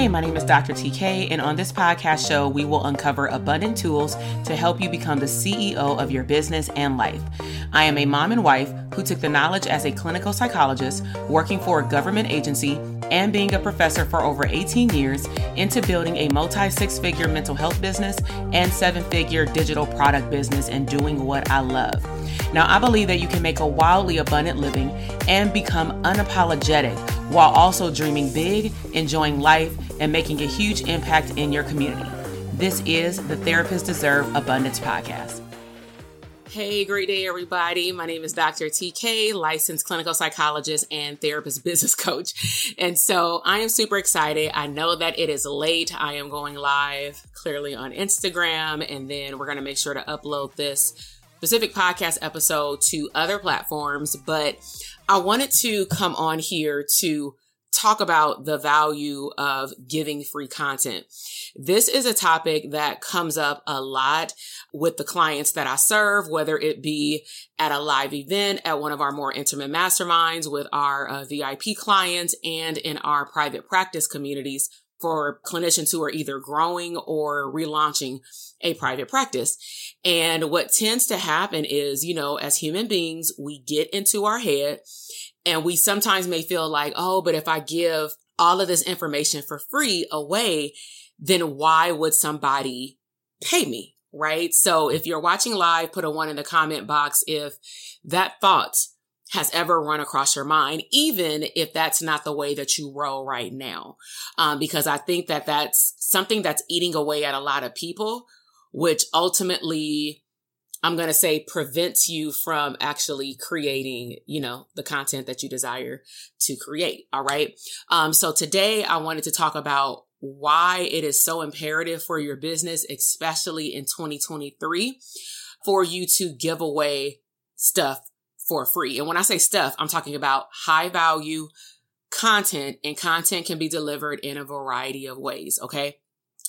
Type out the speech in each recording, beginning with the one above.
Hey, my name is Dr. TK, and on this podcast show, we will uncover abundant tools to help you become the CEO of your business and life. I am a mom and wife who took the knowledge as a clinical psychologist, working for a government agency, and being a professor for over 18 years into building a multi six figure mental health business and seven figure digital product business and doing what I love. Now, I believe that you can make a wildly abundant living and become unapologetic while also dreaming big, enjoying life, and making a huge impact in your community. This is the Therapists Deserve Abundance podcast. Hey, great day, everybody. My name is Dr. TK, licensed clinical psychologist and therapist business coach. And so I am super excited. I know that it is late. I am going live clearly on Instagram, and then we're going to make sure to upload this specific podcast episode to other platforms. But I wanted to come on here to talk about the value of giving free content. This is a topic that comes up a lot with the clients that I serve, whether it be at a live event, at one of our more intimate masterminds with our uh, VIP clients, and in our private practice communities for clinicians who are either growing or relaunching a private practice. And what tends to happen is, you know, as human beings, we get into our head and we sometimes may feel like, oh, but if I give all of this information for free away, then why would somebody pay me? Right. So if you're watching live, put a one in the comment box if that thought has ever run across your mind, even if that's not the way that you roll right now. Um, because I think that that's something that's eating away at a lot of people, which ultimately I'm going to say prevents you from actually creating, you know, the content that you desire to create. All right. Um, so today I wanted to talk about why it is so imperative for your business, especially in 2023, for you to give away stuff for free. And when I say stuff, I'm talking about high value content and content can be delivered in a variety of ways. Okay.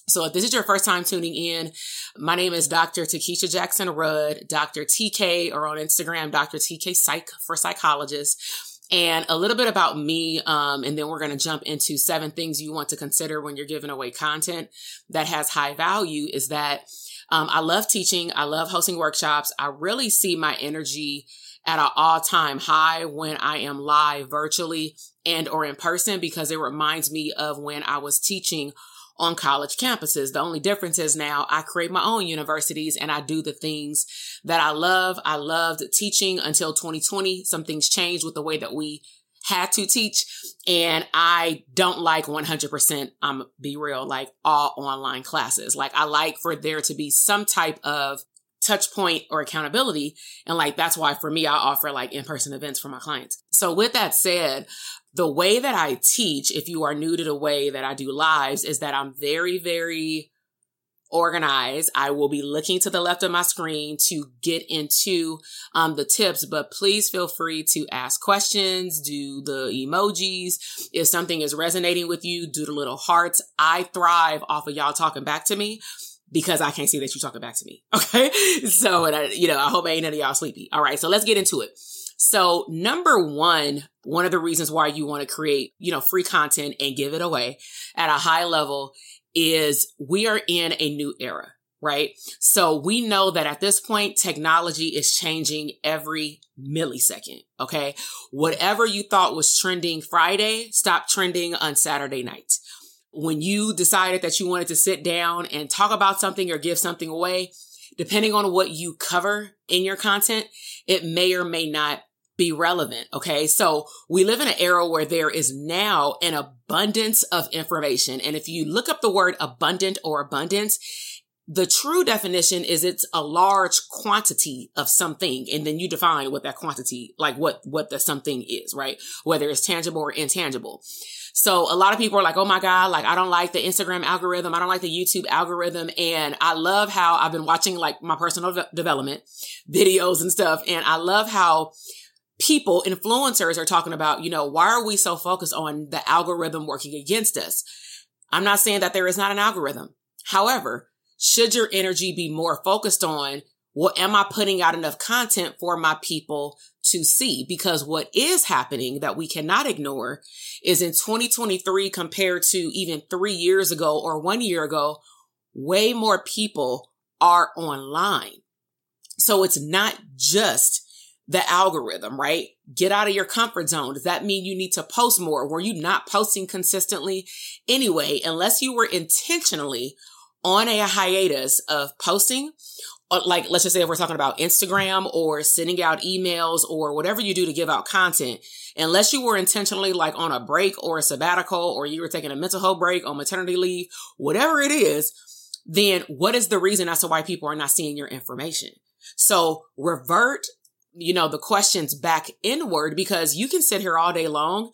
So if this is your first time tuning in, my name is Dr. Takesha Jackson Rudd, Dr. TK, or on Instagram, Dr. TK Psych for psychologists. And a little bit about me, um, and then we're going to jump into seven things you want to consider when you're giving away content that has high value is that um, I love teaching. I love hosting workshops. I really see my energy at an all-time high when I am live virtually and or in person because it reminds me of when I was teaching on college campuses. The only difference is now I create my own universities and I do the things that I love. I loved teaching until 2020. Some things changed with the way that we had to teach. And I don't like 100%, I'm be real, like all online classes. Like I like for there to be some type of touch point or accountability. And like, that's why for me, I offer like in-person events for my clients. So with that said, the way that I teach, if you are new to the way that I do lives, is that I'm very, very organized. I will be looking to the left of my screen to get into um, the tips, but please feel free to ask questions, do the emojis. If something is resonating with you, do the little hearts. I thrive off of y'all talking back to me because I can't see that you're talking back to me. Okay. So, and I, you know, I hope I ain't none of y'all sleepy. All right. So let's get into it. So number one, one of the reasons why you want to create, you know, free content and give it away at a high level is we are in a new era, right? So we know that at this point, technology is changing every millisecond. Okay. Whatever you thought was trending Friday, stop trending on Saturday night when you decided that you wanted to sit down and talk about something or give something away, depending on what you cover in your content, it may or may not be relevant. Okay. So we live in an era where there is now an abundance of information. And if you look up the word abundant or abundance, the true definition is it's a large quantity of something. And then you define what that quantity, like what, what the something is, right? Whether it's tangible or intangible. So a lot of people are like, oh my God, like I don't like the Instagram algorithm. I don't like the YouTube algorithm. And I love how I've been watching like my personal de- development videos and stuff. And I love how people, influencers are talking about, you know, why are we so focused on the algorithm working against us? I'm not saying that there is not an algorithm. However, should your energy be more focused on well, am I putting out enough content for my people to see? Because what is happening that we cannot ignore is in 2023 compared to even three years ago or one year ago, way more people are online. So it's not just the algorithm, right? Get out of your comfort zone. Does that mean you need to post more? Were you not posting consistently anyway? Unless you were intentionally on a hiatus of posting uh, like let's just say if we're talking about Instagram or sending out emails or whatever you do to give out content, unless you were intentionally like on a break or a sabbatical or you were taking a mental health break on maternity leave, whatever it is, then what is the reason as to why people are not seeing your information? So revert, you know, the questions back inward because you can sit here all day long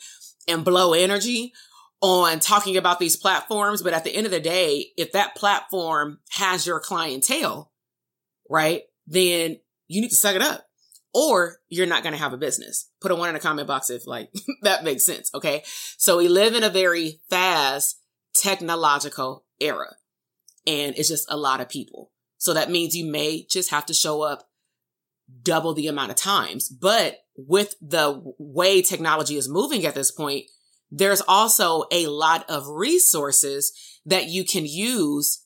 and blow energy on talking about these platforms. But at the end of the day, if that platform has your clientele, right? Then you need to suck it up or you're not going to have a business. Put a one in the comment box if like that makes sense. Okay. So we live in a very fast technological era and it's just a lot of people. So that means you may just have to show up double the amount of times. But with the way technology is moving at this point, there's also a lot of resources that you can use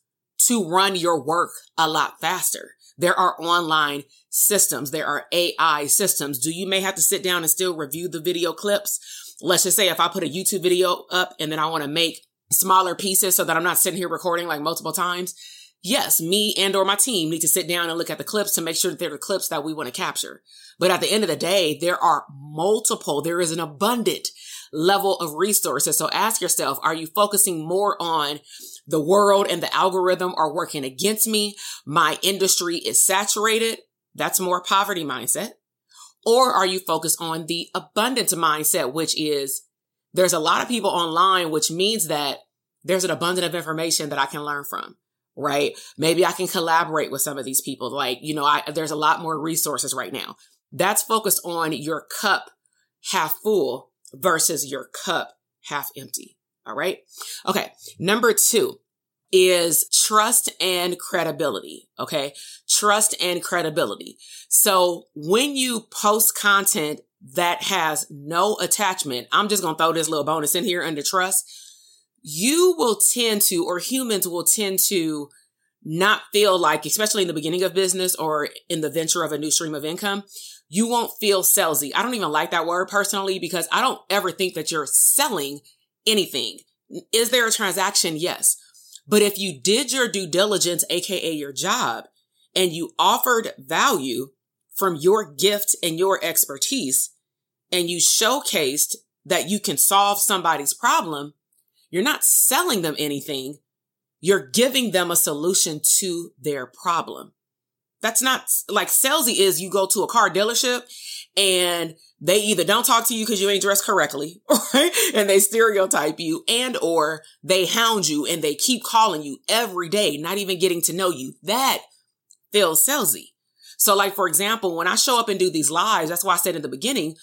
to run your work a lot faster. There are online systems. There are AI systems. Do you may have to sit down and still review the video clips? Let's just say if I put a YouTube video up and then I want to make smaller pieces so that I'm not sitting here recording like multiple times. Yes, me and or my team need to sit down and look at the clips to make sure that they're the clips that we want to capture. But at the end of the day, there are multiple, there is an abundant level of resources. So ask yourself, are you focusing more on the world and the algorithm are working against me. My industry is saturated. That's more poverty mindset. Or are you focused on the abundance mindset, which is there's a lot of people online, which means that there's an abundance of information that I can learn from, right? Maybe I can collaborate with some of these people. Like, you know, I, there's a lot more resources right now. That's focused on your cup half full versus your cup half empty. All right. Okay. Number two is trust and credibility. Okay. Trust and credibility. So when you post content that has no attachment, I'm just going to throw this little bonus in here under trust. You will tend to, or humans will tend to not feel like, especially in the beginning of business or in the venture of a new stream of income, you won't feel salesy. I don't even like that word personally because I don't ever think that you're selling anything. Is there a transaction? Yes. But if you did your due diligence, aka your job, and you offered value from your gift and your expertise, and you showcased that you can solve somebody's problem, you're not selling them anything. You're giving them a solution to their problem. That's not like salesy is you go to a car dealership and they either don't talk to you because you ain't dressed correctly, right? And they stereotype you and or they hound you and they keep calling you every day, not even getting to know you. That feels salesy. So like, for example, when I show up and do these lives, that's why I said in the beginning,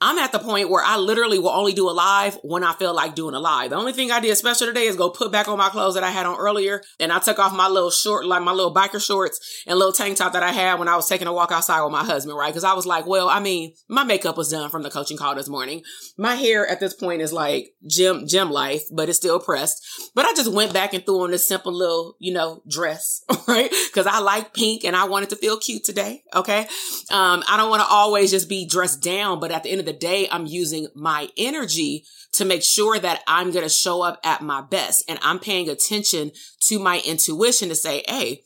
I'm at the point where I literally will only do a live when I feel like doing a live. The only thing I did special today is go put back on my clothes that I had on earlier. And I took off my little short, like my little biker shorts and little tank top that I had when I was taking a walk outside with my husband, right? Cause I was like, well, I mean, my makeup was done from the coaching call this morning. My hair at this point is like gym, gym life, but it's still pressed. But I just went back and threw on this simple little, you know, dress, right? Cause I like pink and I wanted to feel cute today. Okay. Um, I don't want to always just be dressed down, but at the end of the day, I'm using my energy to make sure that I'm going to show up at my best and I'm paying attention to my intuition to say, Hey,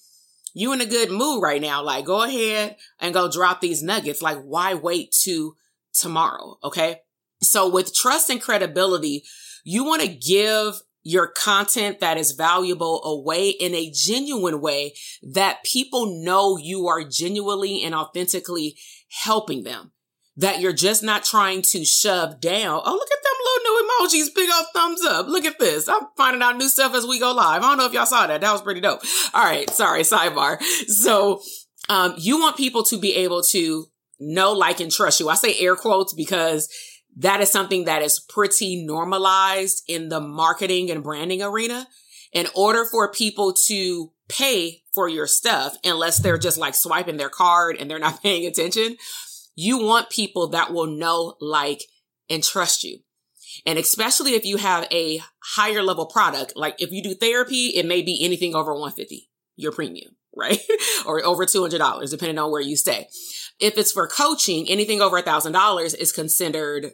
you in a good mood right now. Like go ahead and go drop these nuggets. Like why wait to tomorrow? Okay. So with trust and credibility, you want to give your content that is valuable away in a genuine way that people know you are genuinely and authentically helping them. That you're just not trying to shove down. Oh, look at them little new emojis. Big old thumbs up. Look at this. I'm finding out new stuff as we go live. I don't know if y'all saw that. That was pretty dope. All right. Sorry. Sidebar. So, um, you want people to be able to know, like, and trust you. I say air quotes because that is something that is pretty normalized in the marketing and branding arena. In order for people to pay for your stuff, unless they're just like swiping their card and they're not paying attention, you want people that will know, like, and trust you. And especially if you have a higher level product, like if you do therapy, it may be anything over 150, your premium, right? or over $200, depending on where you stay. If it's for coaching, anything over a thousand dollars is considered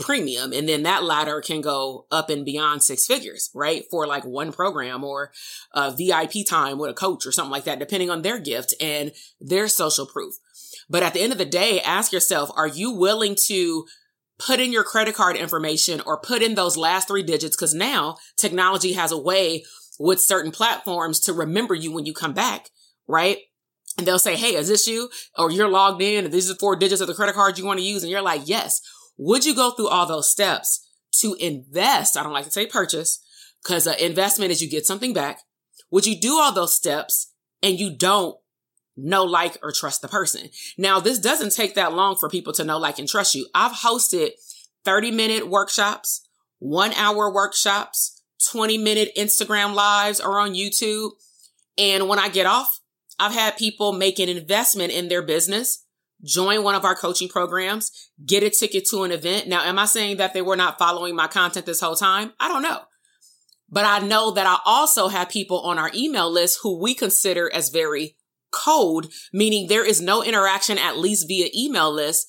premium. And then that ladder can go up and beyond six figures, right? For like one program or a VIP time with a coach or something like that, depending on their gift and their social proof. But at the end of the day, ask yourself, are you willing to put in your credit card information or put in those last three digits? Cause now technology has a way with certain platforms to remember you when you come back, right? and they'll say, Hey, is this you? Or you're logged in and these are four digits of the credit card you want to use. And you're like, yes. Would you go through all those steps to invest? I don't like to say purchase because uh, investment is you get something back. Would you do all those steps and you don't know, like, or trust the person? Now, this doesn't take that long for people to know, like, and trust you. I've hosted 30 minute workshops, one hour workshops, 20 minute Instagram lives or on YouTube. And when I get off, I've had people make an investment in their business, join one of our coaching programs, get a ticket to an event. Now, am I saying that they were not following my content this whole time? I don't know. But I know that I also have people on our email list who we consider as very cold, meaning there is no interaction, at least via email list.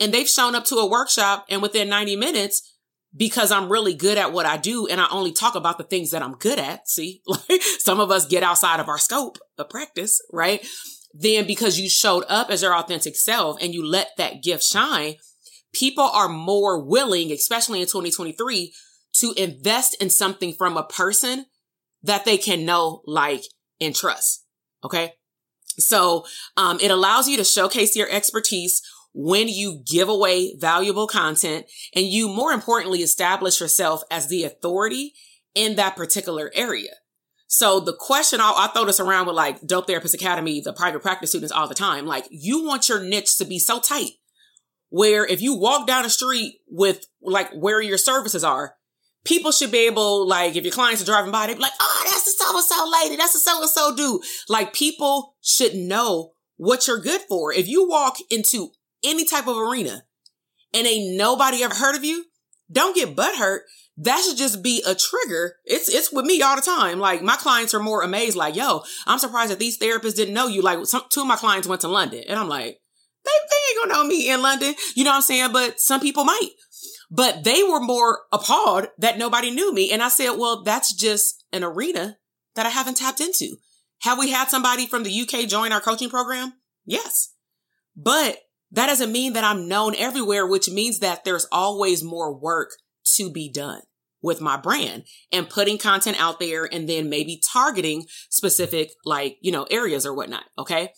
And they've shown up to a workshop and within 90 minutes, because I'm really good at what I do and I only talk about the things that I'm good at. See, like some of us get outside of our scope of practice, right? Then because you showed up as your authentic self and you let that gift shine, people are more willing, especially in 2023, to invest in something from a person that they can know, like, and trust. Okay. So, um, it allows you to showcase your expertise when you give away valuable content and you more importantly establish yourself as the authority in that particular area. So the question I'll, i throw this around with like Dope Therapist Academy, the private practice students all the time. Like you want your niche to be so tight where if you walk down the street with like where your services are, people should be able, like if your clients are driving by, they'd be like, oh, that's the so and so lady. That's the so and so dude. Like people should know what you're good for. If you walk into any type of arena and ain't nobody ever heard of you, don't get butt hurt. That should just be a trigger. It's, it's with me all the time. Like my clients are more amazed, like, yo, I'm surprised that these therapists didn't know you. Like some, two of my clients went to London and I'm like, they, they ain't gonna know me in London. You know what I'm saying? But some people might. But they were more appalled that nobody knew me. And I said, well, that's just an arena that I haven't tapped into. Have we had somebody from the UK join our coaching program? Yes. But that doesn't mean that I'm known everywhere, which means that there's always more work to be done with my brand and putting content out there and then maybe targeting specific like, you know, areas or whatnot. Okay.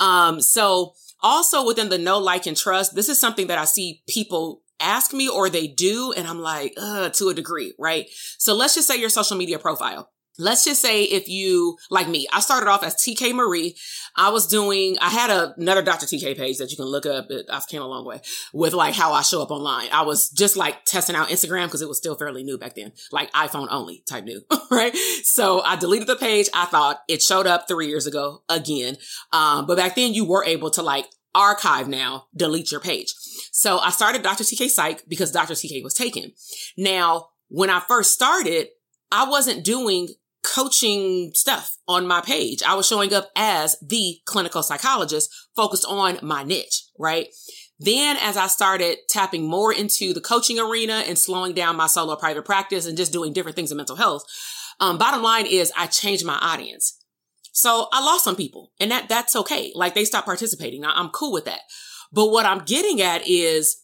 Um, so also within the know, like, and trust, this is something that I see people ask me or they do. And I'm like, to a degree, right? So let's just say your social media profile. let's just say if you like me i started off as tk marie i was doing i had a, another dr tk page that you can look up i've came a long way with like how i show up online i was just like testing out instagram because it was still fairly new back then like iphone only type new right so i deleted the page i thought it showed up three years ago again um, but back then you were able to like archive now delete your page so i started dr tk psych because dr tk was taken now when i first started I wasn't doing coaching stuff on my page. I was showing up as the clinical psychologist focused on my niche, right? Then as I started tapping more into the coaching arena and slowing down my solo private practice and just doing different things in mental health, um, bottom line is I changed my audience. So I lost some people and that, that's okay. Like they stopped participating. I'm cool with that. But what I'm getting at is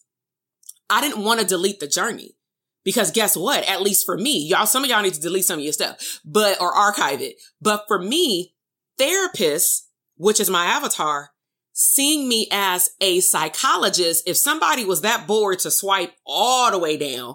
I didn't want to delete the journey. Because guess what? At least for me, y'all, some of y'all need to delete some of your stuff, but, or archive it. But for me, therapists, which is my avatar, seeing me as a psychologist, if somebody was that bored to swipe all the way down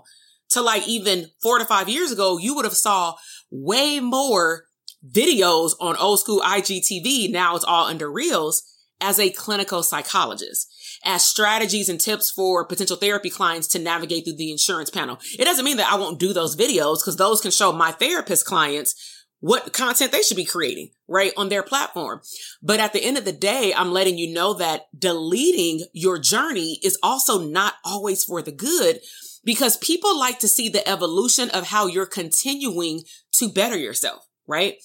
to like even four to five years ago, you would have saw way more videos on old school IGTV. Now it's all under reels as a clinical psychologist as strategies and tips for potential therapy clients to navigate through the insurance panel. It doesn't mean that I won't do those videos because those can show my therapist clients what content they should be creating, right, on their platform. But at the end of the day, I'm letting you know that deleting your journey is also not always for the good because people like to see the evolution of how you're continuing to better yourself right?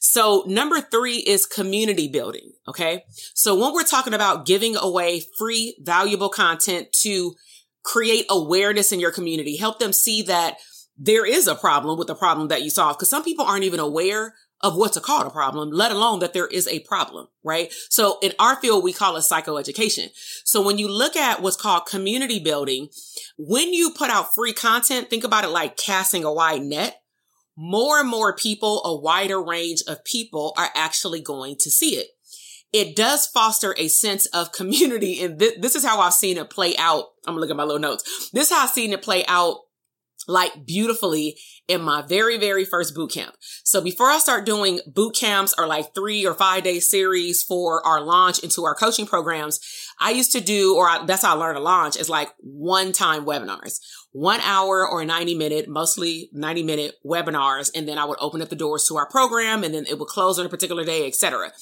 So number three is community building. Okay. So when we're talking about giving away free, valuable content to create awareness in your community, help them see that there is a problem with the problem that you solve. Cause some people aren't even aware of what's a called a problem, let alone that there is a problem, right? So in our field, we call it psychoeducation. So when you look at what's called community building, when you put out free content, think about it like casting a wide net more and more people, a wider range of people are actually going to see it. It does foster a sense of community. And th- this is how I've seen it play out. I'm gonna look at my little notes. This is how I've seen it play out like beautifully in my very, very first boot camp. So before I start doing boot camps or like three or five day series for our launch into our coaching programs, I used to do, or I, that's how I learned to launch is like one time webinars, one hour or 90 minute, mostly 90 minute webinars. And then I would open up the doors to our program and then it would close on a particular day, etc.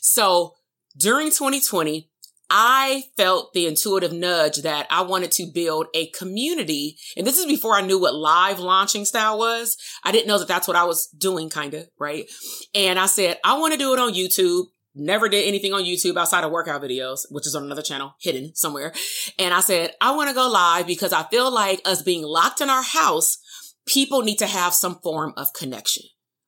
So during 2020, I felt the intuitive nudge that I wanted to build a community. And this is before I knew what live launching style was. I didn't know that that's what I was doing, kind of, right? And I said, I want to do it on YouTube. Never did anything on YouTube outside of workout videos, which is on another channel hidden somewhere. And I said, I want to go live because I feel like us being locked in our house, people need to have some form of connection.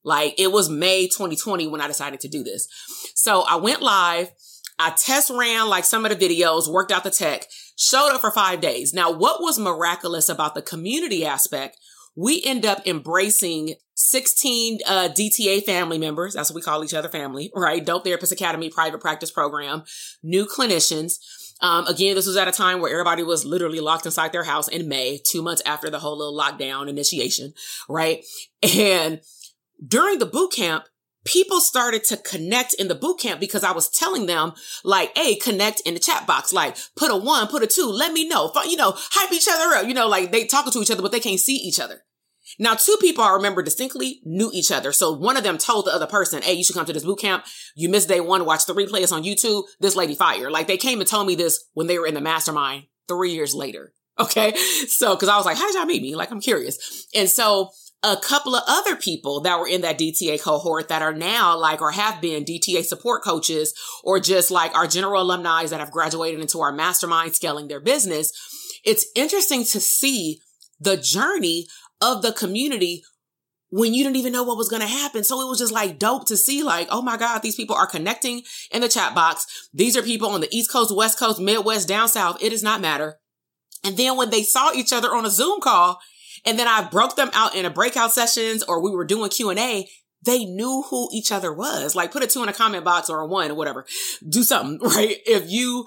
Like it was May 2020 when I decided to do this. So I went live I test ran like some of the videos, worked out the tech, showed up for five days. Now, what was miraculous about the community aspect? We end up embracing 16 uh, DTA family members. That's what we call each other family, right? Dope Therapist Academy private practice program, new clinicians. Um, again, this was at a time where everybody was literally locked inside their house in May, two months after the whole little lockdown initiation, right? And during the boot camp, people started to connect in the boot camp because I was telling them like, Hey, connect in the chat box, like put a one, put a two, let me know, you know, hype each other up, you know, like they talking to each other, but they can't see each other. Now, two people I remember distinctly knew each other. So one of them told the other person, Hey, you should come to this boot camp. You missed day one. Watch the replay. It's on YouTube. This lady fire. Like they came and told me this when they were in the mastermind three years later. Okay. So, cause I was like, how did y'all meet me? Like, I'm curious. And so a couple of other people that were in that DTA cohort that are now like or have been DTA support coaches or just like our general alumni that have graduated into our mastermind scaling their business. It's interesting to see the journey of the community when you didn't even know what was going to happen. So it was just like dope to see like, oh my God, these people are connecting in the chat box. These are people on the East Coast, West Coast, Midwest, down South. It does not matter. And then when they saw each other on a Zoom call, and then I broke them out in a breakout sessions or we were doing Q and A. They knew who each other was. Like put a two in a comment box or a one or whatever. Do something, right? If you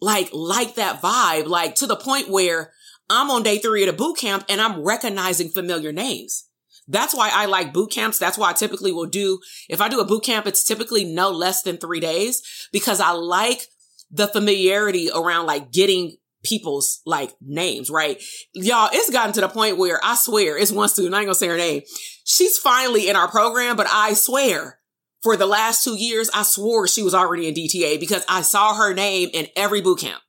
like, like that vibe, like to the point where I'm on day three of the boot camp and I'm recognizing familiar names. That's why I like boot camps. That's why I typically will do, if I do a boot camp, it's typically no less than three days because I like the familiarity around like getting people's like names, right? Y'all, it's gotten to the point where I swear it's one student, I ain't gonna say her name. She's finally in our program, but I swear for the last two years, I swore she was already in DTA because I saw her name in every boot camp.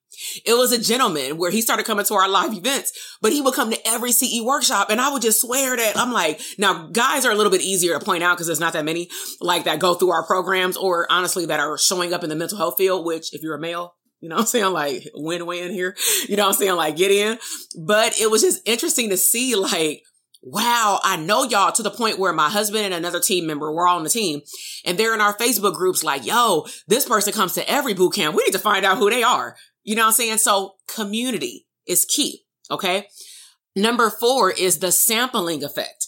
It was a gentleman where he started coming to our live events, but he would come to every CE workshop and I would just swear that I'm like, now guys are a little bit easier to point out because there's not that many like that go through our programs or honestly that are showing up in the mental health field, which if you're a male, you know I'm saying? Like win-win here. You know I'm saying? Like get in. But it was just interesting to see like, wow, I know y'all to the point where my husband and another team member were all on the team and they're in our Facebook groups like, yo, this person comes to every boot camp. We need to find out who they are. You know what I'm saying? So community is key. Okay. Number four is the sampling effect.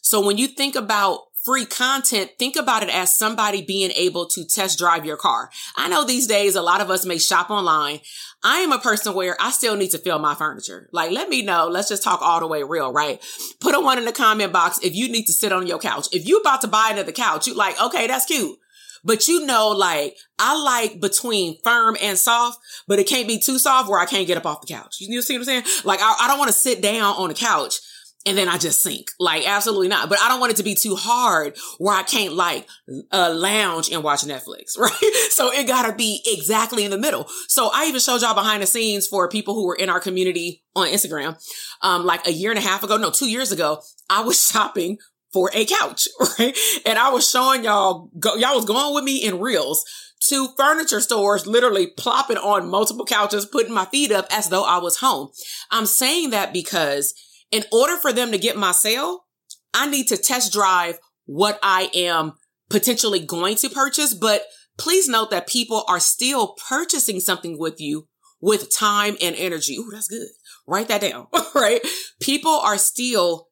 So when you think about free content, think about it as somebody being able to test drive your car. I know these days a lot of us may shop online. I am a person where I still need to feel my furniture. Like, let me know. Let's just talk all the way real, right? Put a one in the comment box if you need to sit on your couch. If you about to buy another couch, you like, okay, that's cute. But you know, like, I like between firm and soft, but it can't be too soft where I can't get up off the couch. You see what I'm saying? Like, I, I don't want to sit down on the couch and then I just sink. Like, absolutely not. But I don't want it to be too hard where I can't like uh, lounge and watch Netflix, right? So it gotta be exactly in the middle. So I even showed y'all behind the scenes for people who were in our community on Instagram. Um, like a year and a half ago, no, two years ago, I was shopping for a couch, right? And I was showing y'all, go, y'all was going with me in reels to furniture stores, literally plopping on multiple couches, putting my feet up as though I was home. I'm saying that because in order for them to get my sale, I need to test drive what I am potentially going to purchase. But please note that people are still purchasing something with you with time and energy. Ooh, that's good. Write that down, right? People are still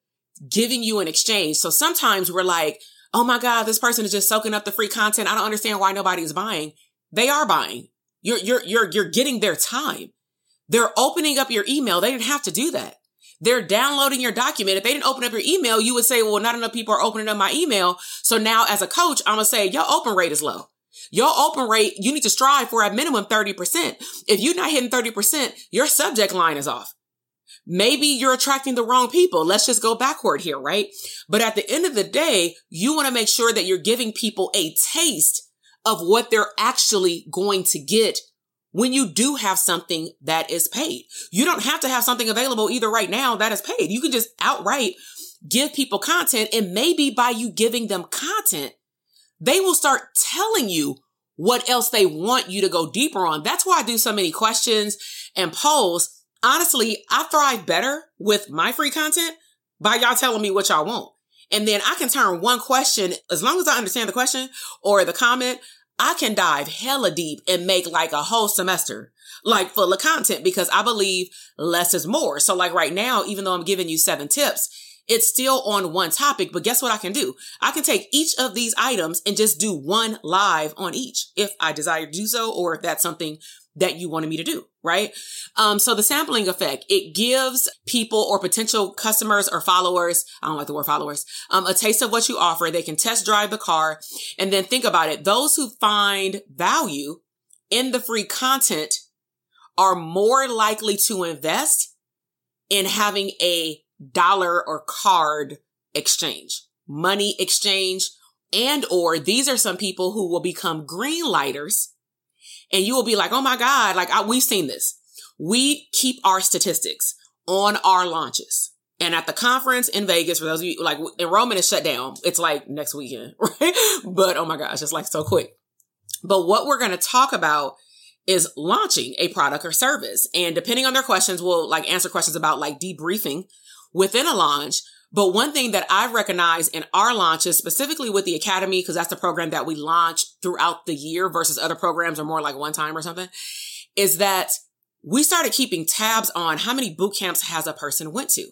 giving you an exchange. So sometimes we're like, oh my God, this person is just soaking up the free content. I don't understand why nobody's buying. They are buying. You're, you're, you're, you're getting their time. They're opening up your email. They didn't have to do that. They're downloading your document. If they didn't open up your email, you would say, well, not enough people are opening up my email. So now as a coach, I'm going to say your open rate is low. Your open rate, you need to strive for at minimum 30%. If you're not hitting 30%, your subject line is off. Maybe you're attracting the wrong people. Let's just go backward here, right? But at the end of the day, you want to make sure that you're giving people a taste of what they're actually going to get when you do have something that is paid. You don't have to have something available either right now that is paid. You can just outright give people content and maybe by you giving them content, they will start telling you what else they want you to go deeper on. That's why I do so many questions and polls. Honestly, I thrive better with my free content by y'all telling me what y'all want. And then I can turn one question, as long as I understand the question or the comment, I can dive hella deep and make like a whole semester like full of content because I believe less is more. So like right now, even though I'm giving you seven tips, it's still on one topic, but guess what I can do? I can take each of these items and just do one live on each if I desire to do so, or if that's something that you wanted me to do, right? Um, so the sampling effect, it gives people or potential customers or followers, I don't like the word followers, um, a taste of what you offer. They can test drive the car and then think about it. Those who find value in the free content are more likely to invest in having a dollar or card exchange, money exchange, and or these are some people who will become green lighters and you will be like, oh my God, like I, we've seen this. We keep our statistics on our launches. And at the conference in Vegas, for those of you, like enrollment is shut down. It's like next weekend, right? But oh my gosh, it's like so quick. But what we're going to talk about is launching a product or service. And depending on their questions, we'll like answer questions about like debriefing within a launch. But one thing that I've recognized in our launches, specifically with the Academy, because that's the program that we launch throughout the year versus other programs are more like one time or something, is that we started keeping tabs on how many boot camps has a person went to.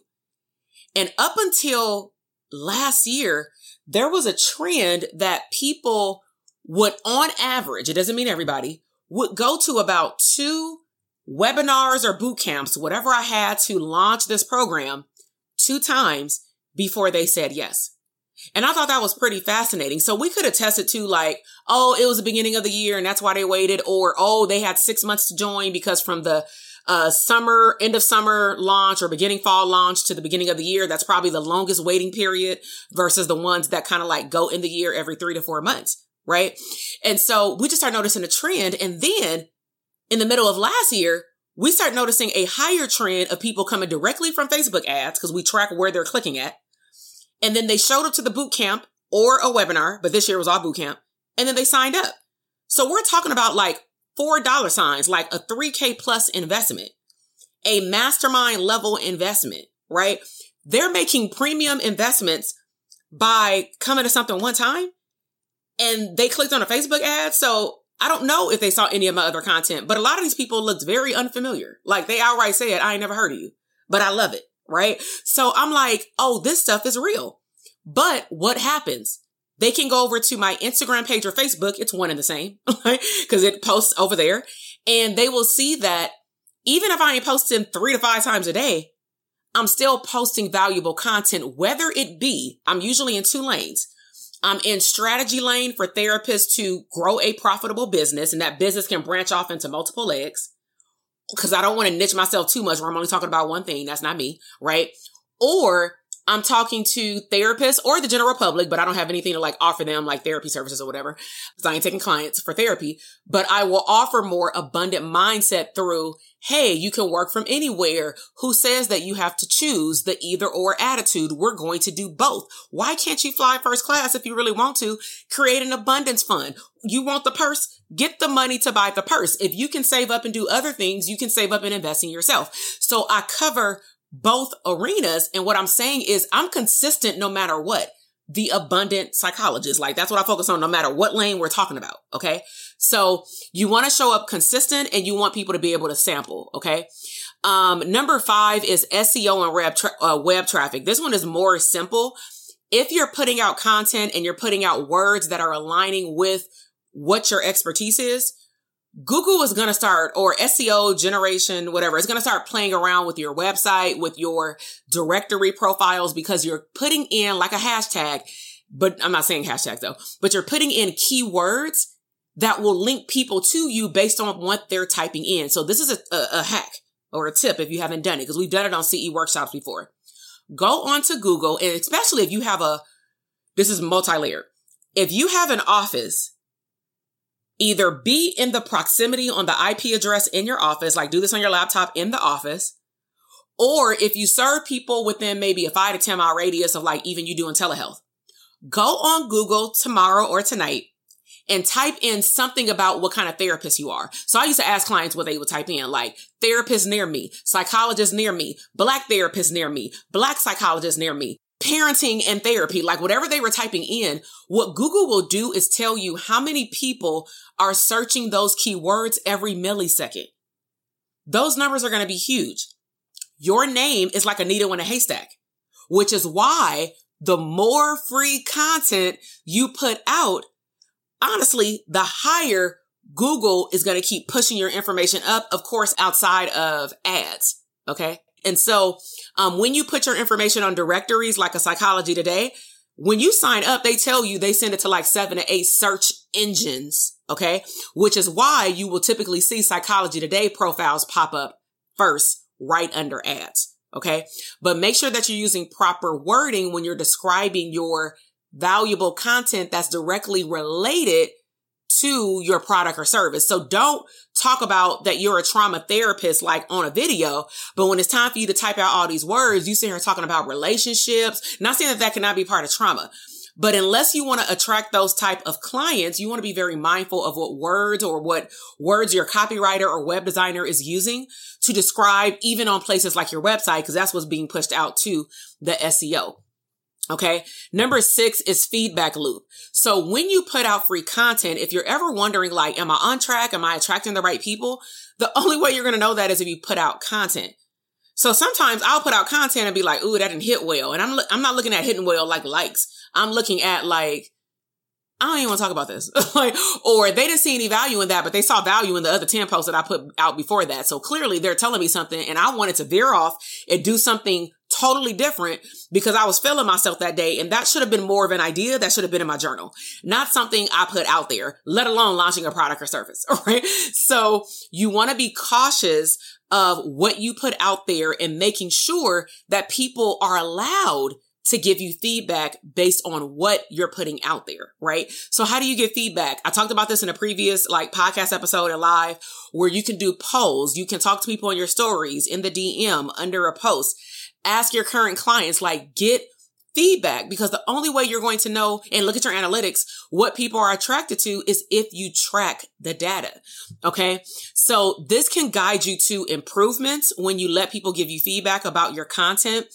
And up until last year, there was a trend that people would on average, it doesn't mean everybody, would go to about two webinars or boot camps, whatever I had to launch this program two times before they said yes. And I thought that was pretty fascinating. So we could have tested to like, oh, it was the beginning of the year and that's why they waited, or oh, they had six months to join because from the uh, summer, end of summer launch or beginning fall launch to the beginning of the year, that's probably the longest waiting period versus the ones that kind of like go in the year every three to four months. Right. And so we just start noticing a trend. And then in the middle of last year, we start noticing a higher trend of people coming directly from Facebook ads because we track where they're clicking at. And then they showed up to the boot camp or a webinar, but this year was all boot camp. And then they signed up. So we're talking about like four dollar signs, like a 3K plus investment, a mastermind level investment, right? They're making premium investments by coming to something one time and they clicked on a Facebook ad. So I don't know if they saw any of my other content, but a lot of these people looked very unfamiliar. Like they outright said, I ain't never heard of you, but I love it. Right. So I'm like, oh, this stuff is real. But what happens? They can go over to my Instagram page or Facebook. It's one and the same, Cause it posts over there and they will see that even if I ain't posting three to five times a day, I'm still posting valuable content, whether it be, I'm usually in two lanes. I'm in strategy lane for therapists to grow a profitable business and that business can branch off into multiple legs. Cause I don't want to niche myself too much where I'm only talking about one thing. That's not me. Right. Or I'm talking to therapists or the general public, but I don't have anything to like offer them like therapy services or whatever. Cause I ain't taking clients for therapy, but I will offer more abundant mindset through Hey, you can work from anywhere. Who says that you have to choose the either or attitude? We're going to do both. Why can't you fly first class if you really want to? Create an abundance fund. You want the purse? Get the money to buy the purse. If you can save up and do other things, you can save up and invest in yourself. So I cover both arenas. And what I'm saying is I'm consistent no matter what the abundant psychologist. Like that's what I focus on no matter what lane we're talking about. Okay. So you want to show up consistent and you want people to be able to sample. Okay. Um, number five is SEO and web, tra- uh, web traffic. This one is more simple. If you're putting out content and you're putting out words that are aligning with what your expertise is, Google is going to start, or SEO generation, whatever, it's going to start playing around with your website, with your directory profiles, because you're putting in like a hashtag, but I'm not saying hashtag though, but you're putting in keywords that will link people to you based on what they're typing in. So this is a, a, a hack or a tip if you haven't done it, because we've done it on CE workshops before. Go onto Google, and especially if you have a, this is multi-layered. If you have an office either be in the proximity on the IP address in your office, like do this on your laptop in the office. Or if you serve people within maybe a five to 10 mile radius of like even you doing telehealth, go on Google tomorrow or tonight and type in something about what kind of therapist you are. So I used to ask clients what they would type in, like therapist near me, psychologist near me, black therapist near me, black psychologist near me, parenting and therapy, like whatever they were typing in, what Google will do is tell you how many people are searching those keywords every millisecond. Those numbers are going to be huge. Your name is like a needle in a haystack, which is why the more free content you put out, honestly, the higher Google is going to keep pushing your information up, of course, outside of ads. Okay. And so, um, when you put your information on directories like a psychology today, when you sign up, they tell you they send it to like seven to eight search engines. Okay. Which is why you will typically see psychology today profiles pop up first right under ads. Okay. But make sure that you're using proper wording when you're describing your valuable content that's directly related to your product or service. So don't talk about that you're a trauma therapist like on a video, but when it's time for you to type out all these words, you sit here talking about relationships. Not saying that that cannot be part of trauma, but unless you want to attract those type of clients, you want to be very mindful of what words or what words your copywriter or web designer is using to describe even on places like your website, because that's what's being pushed out to the SEO. Okay. Number six is feedback loop. So when you put out free content, if you're ever wondering, like, am I on track? Am I attracting the right people? The only way you're going to know that is if you put out content. So sometimes I'll put out content and be like, ooh, that didn't hit well. And I'm, I'm not looking at hitting well like likes. I'm looking at like, I don't even want to talk about this. like, or they didn't see any value in that, but they saw value in the other 10 posts that I put out before that. So clearly they're telling me something and I wanted to veer off and do something totally different because I was feeling myself that day. And that should have been more of an idea that should have been in my journal, not something I put out there, let alone launching a product or service. Right. So you want to be cautious of what you put out there and making sure that people are allowed to give you feedback based on what you're putting out there, right? So how do you get feedback? I talked about this in a previous like podcast episode and live where you can do polls. You can talk to people in your stories, in the DM, under a post. Ask your current clients, like get feedback because the only way you're going to know and look at your analytics what people are attracted to is if you track the data. Okay. So this can guide you to improvements when you let people give you feedback about your content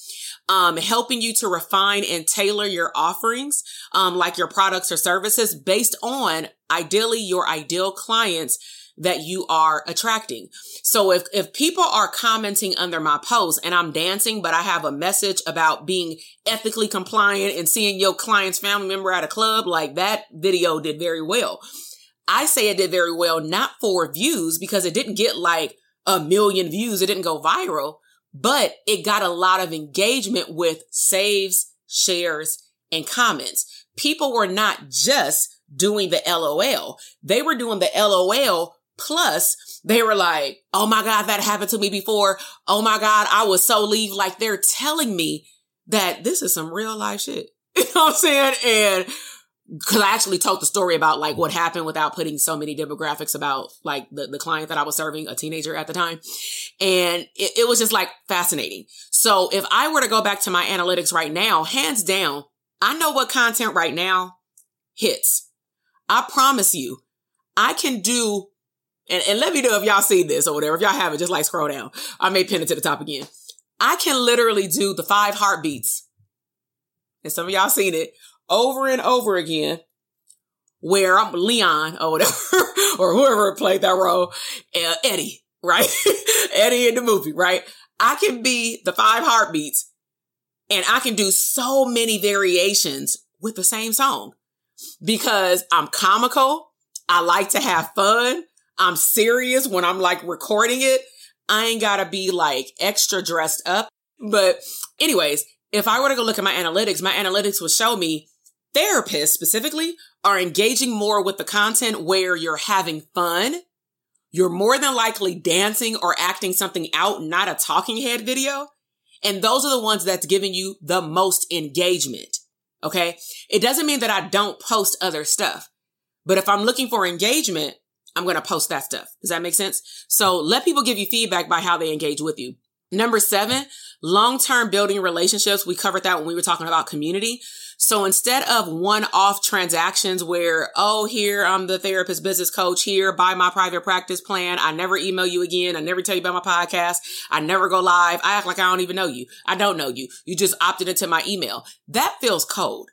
um, helping you to refine and tailor your offerings, um, like your products or services based on ideally your ideal clients that you are attracting. So if, if people are commenting under my post and I'm dancing, but I have a message about being ethically compliant and seeing your client's family member at a club, like that video did very well. I say it did very well, not for views because it didn't get like a million views. It didn't go viral, but it got a lot of engagement with saves, shares, and comments. People were not just doing the LOL. They were doing the LOL plus they were like, Oh my God, that happened to me before. Oh my God, I was so leave. Like they're telling me that this is some real life shit. You know what I'm saying? And because I actually told the story about like what happened without putting so many demographics about like the, the client that I was serving, a teenager at the time. And it, it was just like fascinating. So if I were to go back to my analytics right now, hands down, I know what content right now hits. I promise you, I can do, and, and let me know if y'all see this or whatever. If y'all haven't, just like scroll down. I may pin it to the top again. I can literally do the five heartbeats. And some of y'all seen it over and over again where I'm Leon or whatever, or whoever played that role, uh, Eddie, right? Eddie in the movie, right? I can be the five heartbeats and I can do so many variations with the same song because I'm comical. I like to have fun. I'm serious when I'm like recording it. I ain't gotta be like extra dressed up. But anyways, if I were to go look at my analytics, my analytics would show me therapists specifically are engaging more with the content where you're having fun. You're more than likely dancing or acting something out, not a talking head video. And those are the ones that's giving you the most engagement. Okay. It doesn't mean that I don't post other stuff, but if I'm looking for engagement, I'm going to post that stuff. Does that make sense? So let people give you feedback by how they engage with you. Number seven, long-term building relationships. We covered that when we were talking about community. So instead of one-off transactions where, oh, here, I'm the therapist business coach here, buy my private practice plan. I never email you again. I never tell you about my podcast. I never go live. I act like I don't even know you. I don't know you. You just opted into my email. That feels cold,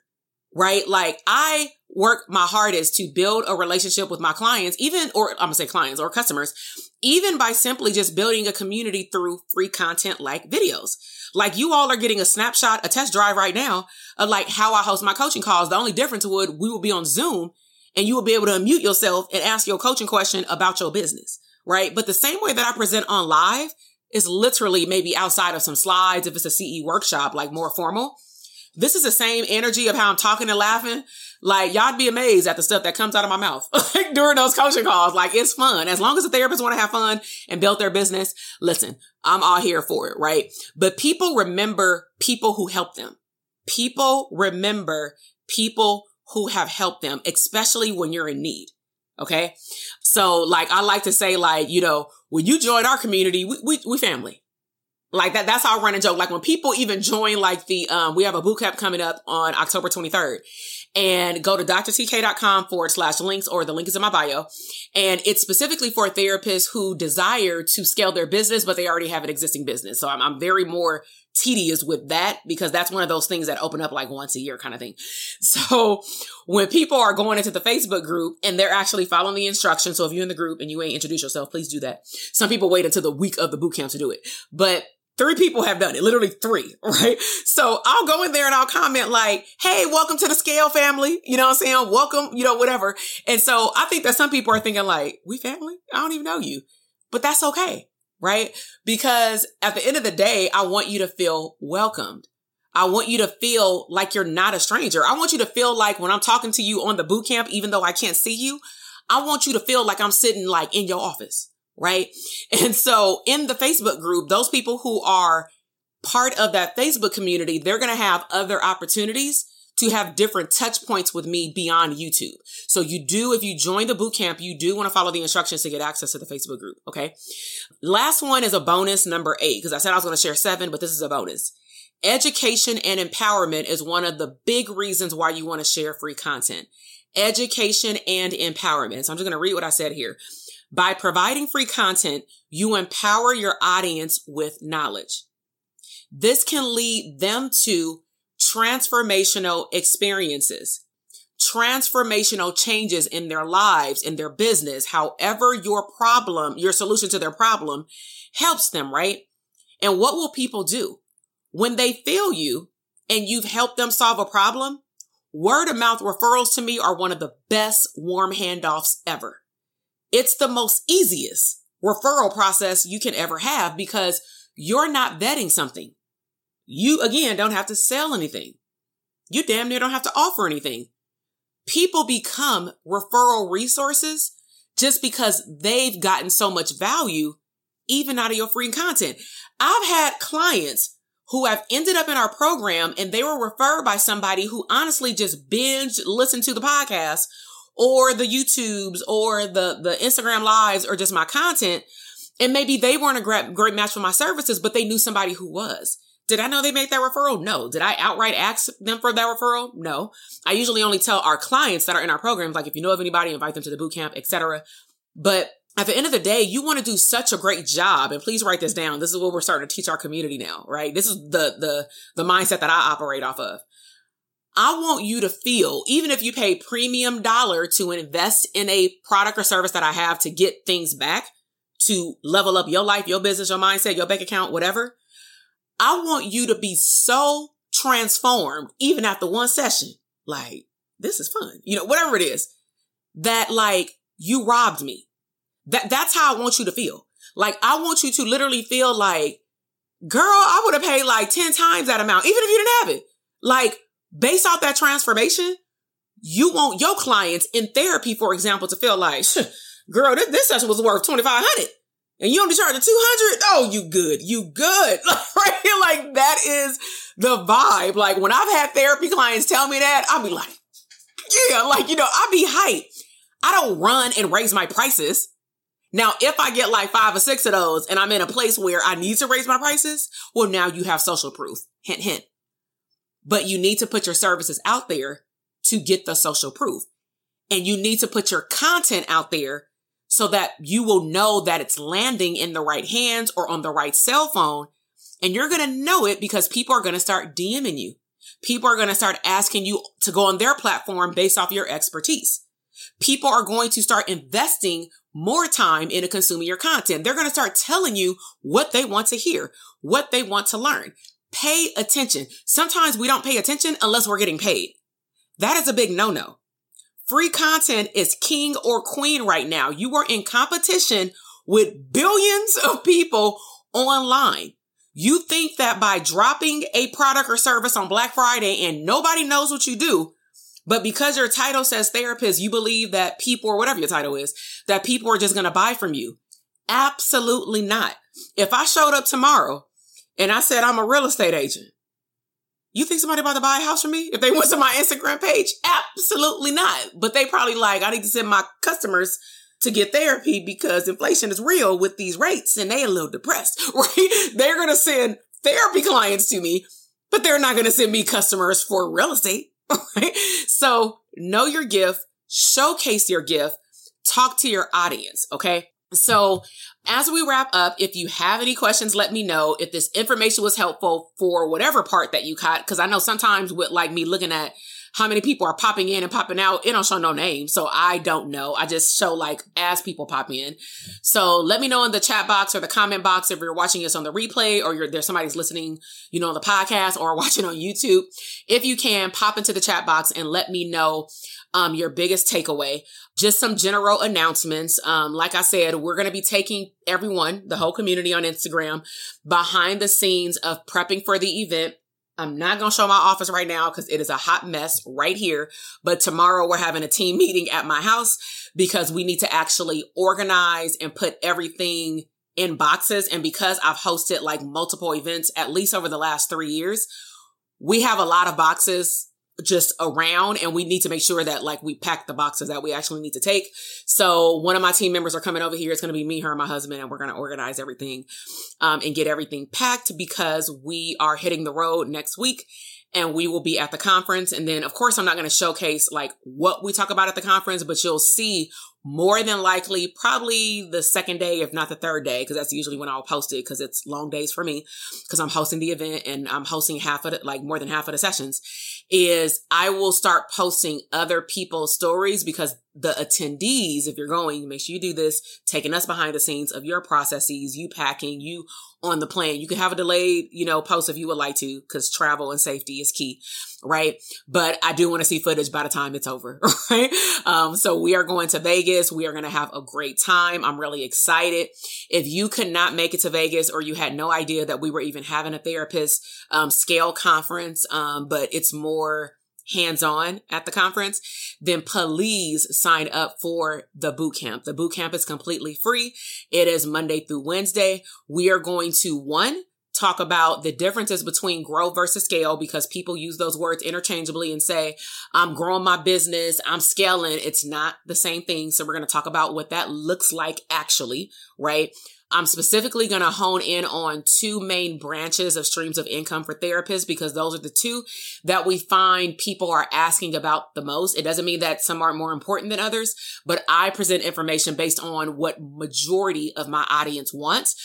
right? Like I work my hardest to build a relationship with my clients, even, or I'm gonna say clients or customers, even by simply just building a community through free content like videos. Like you all are getting a snapshot, a test drive right now of like how I host my coaching calls. The only difference would we will be on Zoom and you will be able to unmute yourself and ask your coaching question about your business, right? But the same way that I present on live is literally maybe outside of some slides if it's a CE workshop, like more formal. This is the same energy of how I'm talking and laughing. Like y'all'd be amazed at the stuff that comes out of my mouth like during those coaching calls. Like it's fun. As long as the therapists want to have fun and build their business, listen, I'm all here for it, right? But people remember people who help them. People remember people who have helped them, especially when you're in need. Okay. So like I like to say like, you know, when you join our community, we, we, we family. Like that, that's how running joke. Like when people even join like the, um, we have a boot camp coming up on October 23rd and go to drtk.com forward slash links or the link is in my bio. And it's specifically for therapists who desire to scale their business, but they already have an existing business. So I'm, I'm very more tedious with that because that's one of those things that open up like once a year kind of thing. So when people are going into the Facebook group and they're actually following the instructions. So if you're in the group and you ain't introduced yourself, please do that. Some people wait until the week of the boot camp to do it, but Three people have done it, literally three, right? So I'll go in there and I'll comment like, Hey, welcome to the scale family. You know what I'm saying? Welcome, you know, whatever. And so I think that some people are thinking like, we family? I don't even know you, but that's okay. right? Because at the end of the day, I want you to feel welcomed. I want you to feel like you're not a stranger. I want you to feel like when I'm talking to you on the boot camp, even though I can't see you, I want you to feel like I'm sitting like in your office, right? And so in the Facebook group, those people who are part of that Facebook community, they're going to have other opportunities to have different touch points with me beyond YouTube. So you do, if you join the boot camp, you do want to follow the instructions to get access to the Facebook group. Okay. Last one is a bonus number eight, because I said I was going to share seven, but this is a bonus. Education and empowerment is one of the big reasons why you want to share free content. Education and empowerment. So I'm just going to read what I said here. By providing free content, you empower your audience with knowledge. This can lead them to transformational experiences, transformational changes in their lives, in their business, however your problem, your solution to their problem helps them, right? And what will people do? When they feel you and you've helped them solve a problem, word of mouth referrals to me are one of the best warm handoffs ever. It's the most easiest referral process you can ever have because you're not vetting something. You again don't have to sell anything. You damn near don't have to offer anything. People become referral resources just because they've gotten so much value even out of your free content. I've had clients who have ended up in our program and they were referred by somebody who honestly just binge listened to the podcast or the YouTubes or the, the Instagram lives or just my content. And maybe they weren't a great, great match for my services, but they knew somebody who was. Did I know they made that referral? No. Did I outright ask them for that referral? No. I usually only tell our clients that are in our programs, like if you know of anybody, invite them to the boot camp, etc. But at the end of the day, you want to do such a great job. And please write this down. This is what we're starting to teach our community now, right? This is the, the, the mindset that I operate off of. I want you to feel, even if you pay premium dollar to invest in a product or service that I have to get things back, to level up your life, your business, your mindset, your bank account, whatever. I want you to be so transformed, even after one session, like, this is fun, you know, whatever it is, that like you robbed me. That, that's how I want you to feel. Like, I want you to literally feel like, girl, I would have paid like 10 times that amount, even if you didn't have it. Like, based off that transformation, you want your clients in therapy, for example, to feel like, girl, this, this session was worth 2500 and you only charge a 200 oh you good you good. Right? Like that is the vibe. Like when i've had therapy clients tell me that i'll be like yeah like you know i'll be hype i don't run and raise my prices. Now if i get like five or six of those and i'm in a place where i need to raise my prices well now you have social proof. Hint hint but you need to put your services out there to get the social proof and you need to put your content out there so that you will know that it's landing in the right hands or on the right cell phone. And you're going to know it because people are going to start DMing you. People are going to start asking you to go on their platform based off your expertise. People are going to start investing more time into consuming your content. They're going to start telling you what they want to hear, what they want to learn. Pay attention. Sometimes we don't pay attention unless we're getting paid. That is a big no-no. Free content is king or queen right now. You are in competition with billions of people online. You think that by dropping a product or service on Black Friday and nobody knows what you do, but because your title says therapist, you believe that people or whatever your title is, that people are just going to buy from you. Absolutely not. If I showed up tomorrow and I said I'm a real estate agent you think somebody about to buy a house from me if they went to my Instagram page? Absolutely not. But they probably like, I need to send my customers to get therapy because inflation is real with these rates and they a little depressed, right? They're going to send therapy clients to me, but they're not going to send me customers for real estate, right? So know your gift, showcase your gift, talk to your audience. Okay. So as we wrap up, if you have any questions, let me know if this information was helpful for whatever part that you caught. Cause I know sometimes with like me looking at how many people are popping in and popping out, it don't show no name. So I don't know. I just show like as people pop in. So let me know in the chat box or the comment box if you're watching this on the replay or you're there's somebody's listening, you know, on the podcast or watching on YouTube. If you can pop into the chat box and let me know um, your biggest takeaway. Just some general announcements. Um, like I said, we're going to be taking everyone, the whole community on Instagram behind the scenes of prepping for the event. I'm not going to show my office right now because it is a hot mess right here. But tomorrow we're having a team meeting at my house because we need to actually organize and put everything in boxes. And because I've hosted like multiple events, at least over the last three years, we have a lot of boxes just around and we need to make sure that like we pack the boxes that we actually need to take. So one of my team members are coming over here. It's going to be me, her, and my husband, and we're going to organize everything, um, and get everything packed because we are hitting the road next week and we will be at the conference. And then, of course, I'm not going to showcase like what we talk about at the conference, but you'll see more than likely probably the second day, if not the third day, because that's usually when I'll post it because it's long days for me because I'm hosting the event and I'm hosting half of it, like more than half of the sessions is I will start posting other people's stories because the attendees, if you're going, make sure you do this, taking us behind the scenes of your processes, you packing, you on the plane. You can have a delayed, you know, post if you would like to, because travel and safety is key, right? But I do want to see footage by the time it's over, right? Um, so we are going to Vegas. We are going to have a great time. I'm really excited. If you could not make it to Vegas or you had no idea that we were even having a therapist um, scale conference, um, but it's more hands on at the conference, then please sign up for the boot camp. The boot camp is completely free. It is Monday through Wednesday. We are going to one, talk about the differences between grow versus scale because people use those words interchangeably and say, I'm growing my business, I'm scaling. It's not the same thing. So we're going to talk about what that looks like actually, right? I'm specifically going to hone in on two main branches of streams of income for therapists because those are the two that we find people are asking about the most. It doesn't mean that some are more important than others, but I present information based on what majority of my audience wants.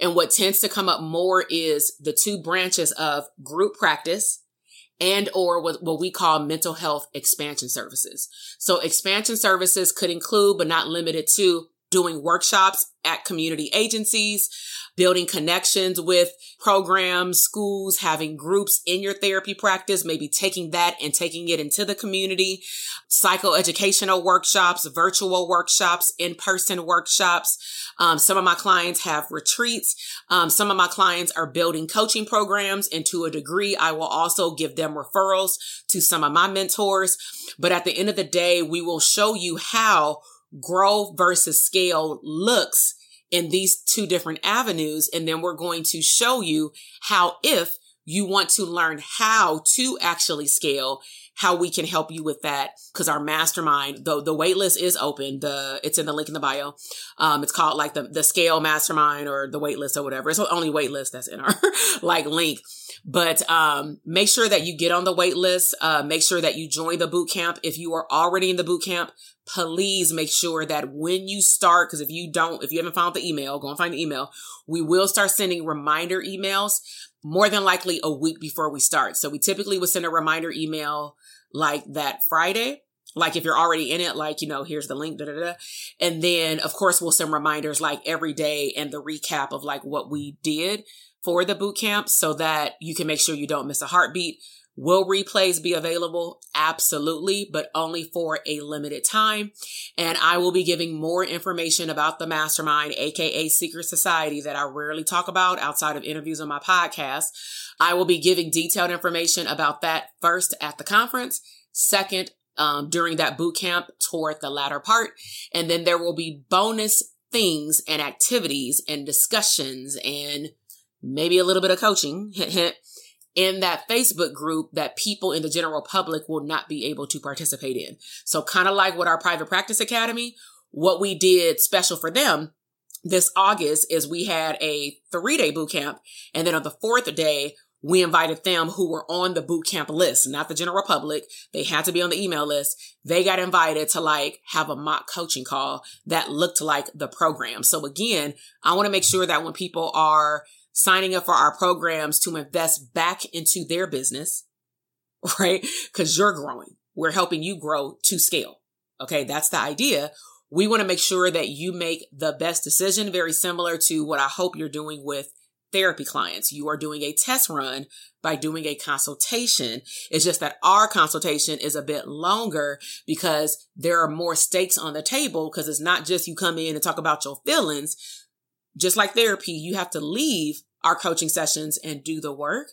And what tends to come up more is the two branches of group practice and or what, what we call mental health expansion services. So expansion services could include, but not limited to doing workshops at community agencies, building connections with programs, schools, having groups in your therapy practice, maybe taking that and taking it into the community, psychoeducational workshops, virtual workshops, in-person workshops. Um, some of my clients have retreats. Um, some of my clients are building coaching programs and to a degree, I will also give them referrals to some of my mentors. But at the end of the day, we will show you how growth versus scale looks in these two different avenues. And then we're going to show you how, if you want to learn how to actually scale, how we can help you with that. Cause our mastermind, the, the waitlist is open. The, it's in the link in the bio. Um, it's called like the, the scale mastermind or the waitlist or whatever. It's the only waitlist that's in our like link. But um, make sure that you get on the wait list. Uh, make sure that you join the boot camp. If you are already in the boot camp, please make sure that when you start, because if you don't, if you haven't found the email, go and find the email. We will start sending reminder emails more than likely a week before we start. So we typically would send a reminder email like that Friday. Like if you're already in it, like, you know, here's the link, da, da, da. And then of course we'll send reminders like every day and the recap of like what we did for the boot camp so that you can make sure you don't miss a heartbeat. Will replays be available? Absolutely, but only for a limited time. And I will be giving more information about the mastermind, aka Secret Society, that I rarely talk about outside of interviews on my podcast. I will be giving detailed information about that first at the conference, second, um, during that boot camp toward the latter part. And then there will be bonus things and activities and discussions and maybe a little bit of coaching. In that Facebook group that people in the general public will not be able to participate in. So kind of like what our private practice academy, what we did special for them this August is we had a three day boot camp. And then on the fourth day, we invited them who were on the boot camp list, not the general public. They had to be on the email list. They got invited to like have a mock coaching call that looked like the program. So again, I want to make sure that when people are signing up for our programs to invest back into their business, right? Because you're growing. We're helping you grow to scale. Okay, that's the idea. We want to make sure that you make the best decision, very similar to what I hope you're doing with therapy clients. You are doing a test run by doing a consultation. It's just that our consultation is a bit longer because there are more stakes on the table because it's not just you come in and talk about your feelings. Just like therapy, you have to leave our coaching sessions and do the work.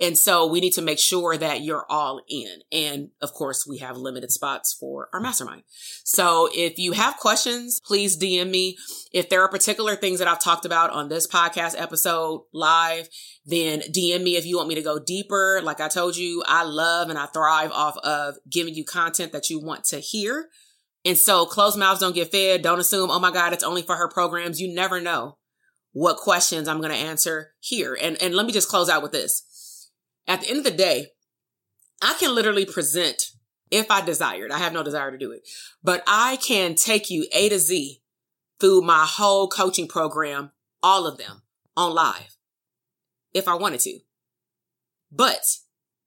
And so we need to make sure that you're all in. And of course, we have limited spots for our mastermind. So if you have questions, please DM me. If there are particular things that I've talked about on this podcast episode live, then DM me if you want me to go deeper. Like I told you, I love and I thrive off of giving you content that you want to hear. And so closed mouths don't get fed. Don't assume, oh my God, it's only for her programs. You never know what questions I'm going to answer here. And, and let me just close out with this at the end of the day, I can literally present if I desired. I have no desire to do it, but I can take you A to Z through my whole coaching program, all of them on live if I wanted to. But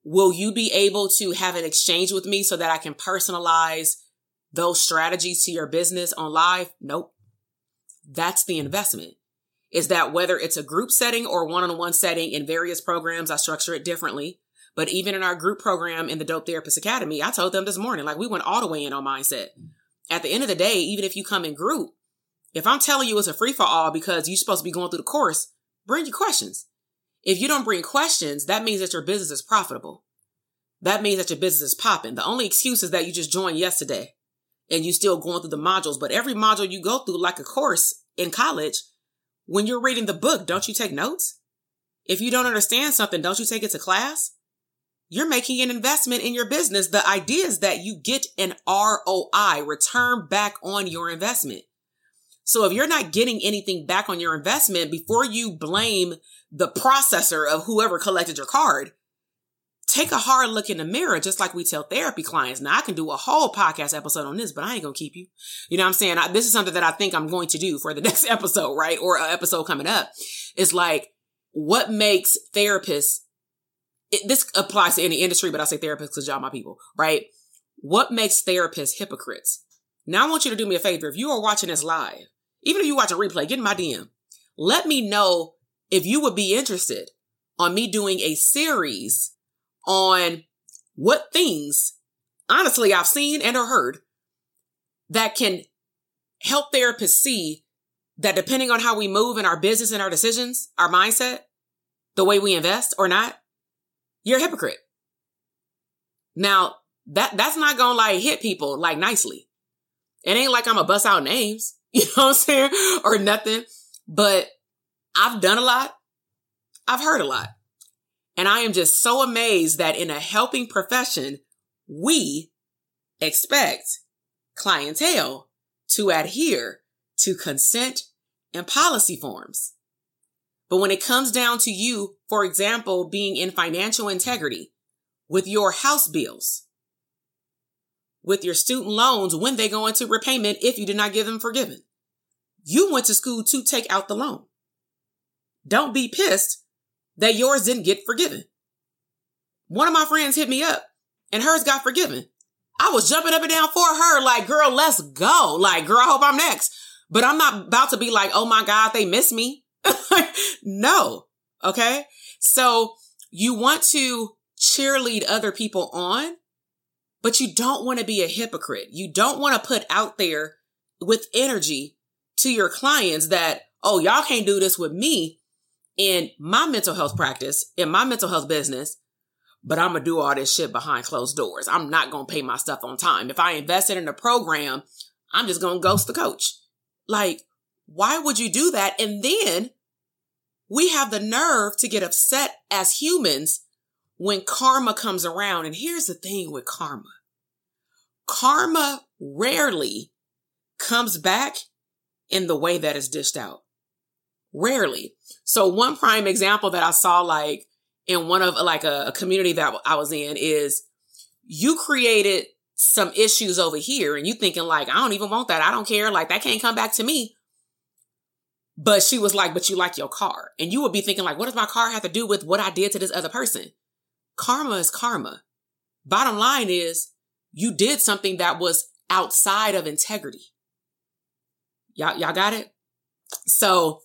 will you be able to have an exchange with me so that I can personalize those strategies to your business on live? Nope. That's the investment is that whether it's a group setting or one on one setting in various programs, I structure it differently. But even in our group program in the Dope Therapist Academy, I told them this morning, like we went all the way in on mindset. At the end of the day, even if you come in group, if I'm telling you it's a free for all because you're supposed to be going through the course, bring your questions. If you don't bring questions, that means that your business is profitable. That means that your business is popping. The only excuse is that you just joined yesterday and you still going through the modules. But every module you go through, like a course in college, when you're reading the book, don't you take notes? If you don't understand something, don't you take it to class? You're making an investment in your business. The idea is that you get an ROI, return back on your investment. So if you're not getting anything back on your investment before you blame the processor of whoever collected your card, take a hard look in the mirror, just like we tell therapy clients. Now I can do a whole podcast episode on this, but I ain't gonna keep you. You know what I'm saying? I, this is something that I think I'm going to do for the next episode, right? Or an episode coming up. It's like, what makes therapists, it, this applies to any industry, but I say therapists because y'all my people, right? What makes therapists hypocrites? Now I want you to do me a favor. If you are watching this live, even if you watch a replay, get in my DM. Let me know if you would be interested on me doing a series on what things, honestly, I've seen and or heard that can help therapists see that depending on how we move in our business and our decisions, our mindset, the way we invest or not, you're a hypocrite. Now, that that's not gonna like hit people like nicely. It ain't like I'm a bust out names, you know what I'm saying? Or nothing. But I've done a lot. I've heard a lot. And I am just so amazed that in a helping profession, we expect clientele to adhere to consent and policy forms. But when it comes down to you, for example, being in financial integrity with your house bills, with your student loans when they go into repayment if you did not give them forgiven, you went to school to take out the loan. Don't be pissed that yours didn't get forgiven. One of my friends hit me up and hers got forgiven. I was jumping up and down for her, like, girl, let's go. Like, girl, I hope I'm next. But I'm not about to be like, oh my God, they miss me. no. Okay. So you want to cheerlead other people on, but you don't want to be a hypocrite. You don't want to put out there with energy to your clients that, oh, y'all can't do this with me in my mental health practice, in my mental health business, but I'm gonna do all this shit behind closed doors. I'm not gonna pay my stuff on time. If I invested in a program, I'm just gonna ghost the coach. Like, why would you do that? And then we have the nerve to get upset as humans when karma comes around. And here's the thing with karma. Karma rarely comes back in the way that is dished out. Rarely. So one prime example that I saw like in one of like a, a community that I was in is you created some issues over here and you thinking like, I don't even want that. I don't care. Like that can't come back to me. But she was like, but you like your car. And you would be thinking like, what does my car have to do with what I did to this other person? Karma is karma. Bottom line is you did something that was outside of integrity. Y'all, y'all got it? So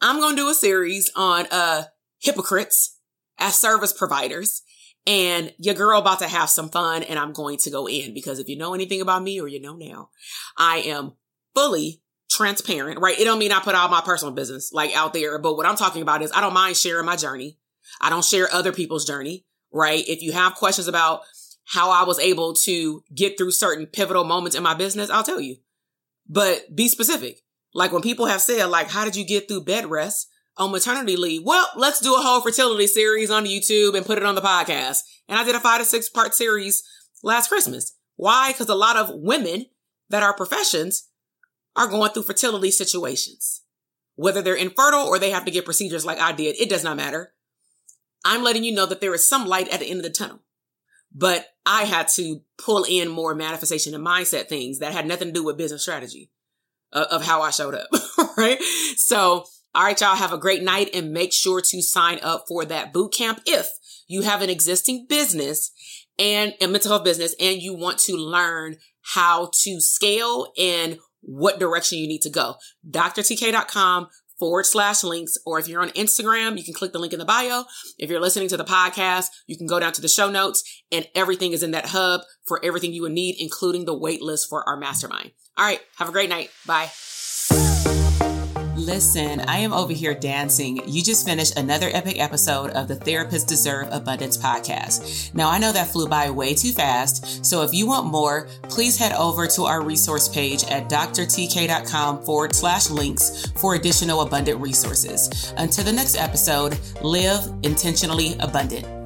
I'm going to do a series on uh hypocrites as service providers. And your girl about to have some fun and I'm going to go in because if you know anything about me or you know now, I am fully transparent, right? It don't mean I put all my personal business like out there, but what I'm talking about is I don't mind sharing my journey. I don't share other people's journey, right? If you have questions about how I was able to get through certain pivotal moments in my business, I'll tell you. But be specific. Like when people have said, like, how did you get through bed rest? on maternity leave. Well, let's do a whole fertility series on YouTube and put it on the podcast. And I did a five to six part series last Christmas. Why? Because a lot of women that are professions are going through fertility situations. Whether they're infertile or they have to get procedures like I did, it does not matter. I'm letting you know that there is some light at the end of the tunnel. But I had to pull in more manifestation and mindset things that had nothing to do with business strategy of how I showed up. right. So all right, y'all have a great night and make sure to sign up for that boot camp if you have an existing business and a mental health business and you want to learn how to scale and what direction you need to go. drtk.com forward slash links. Or if you're on Instagram, you can click the link in the bio. If you're listening to the podcast, you can go down to the show notes and everything is in that hub for everything you would need, including the wait list for our mastermind. All right. Have a great night. Bye. Listen, I am over here dancing. You just finished another epic episode of the Therapists Deserve Abundance podcast. Now, I know that flew by way too fast, so if you want more, please head over to our resource page at drtk.com forward slash links for additional abundant resources. Until the next episode, live intentionally abundant.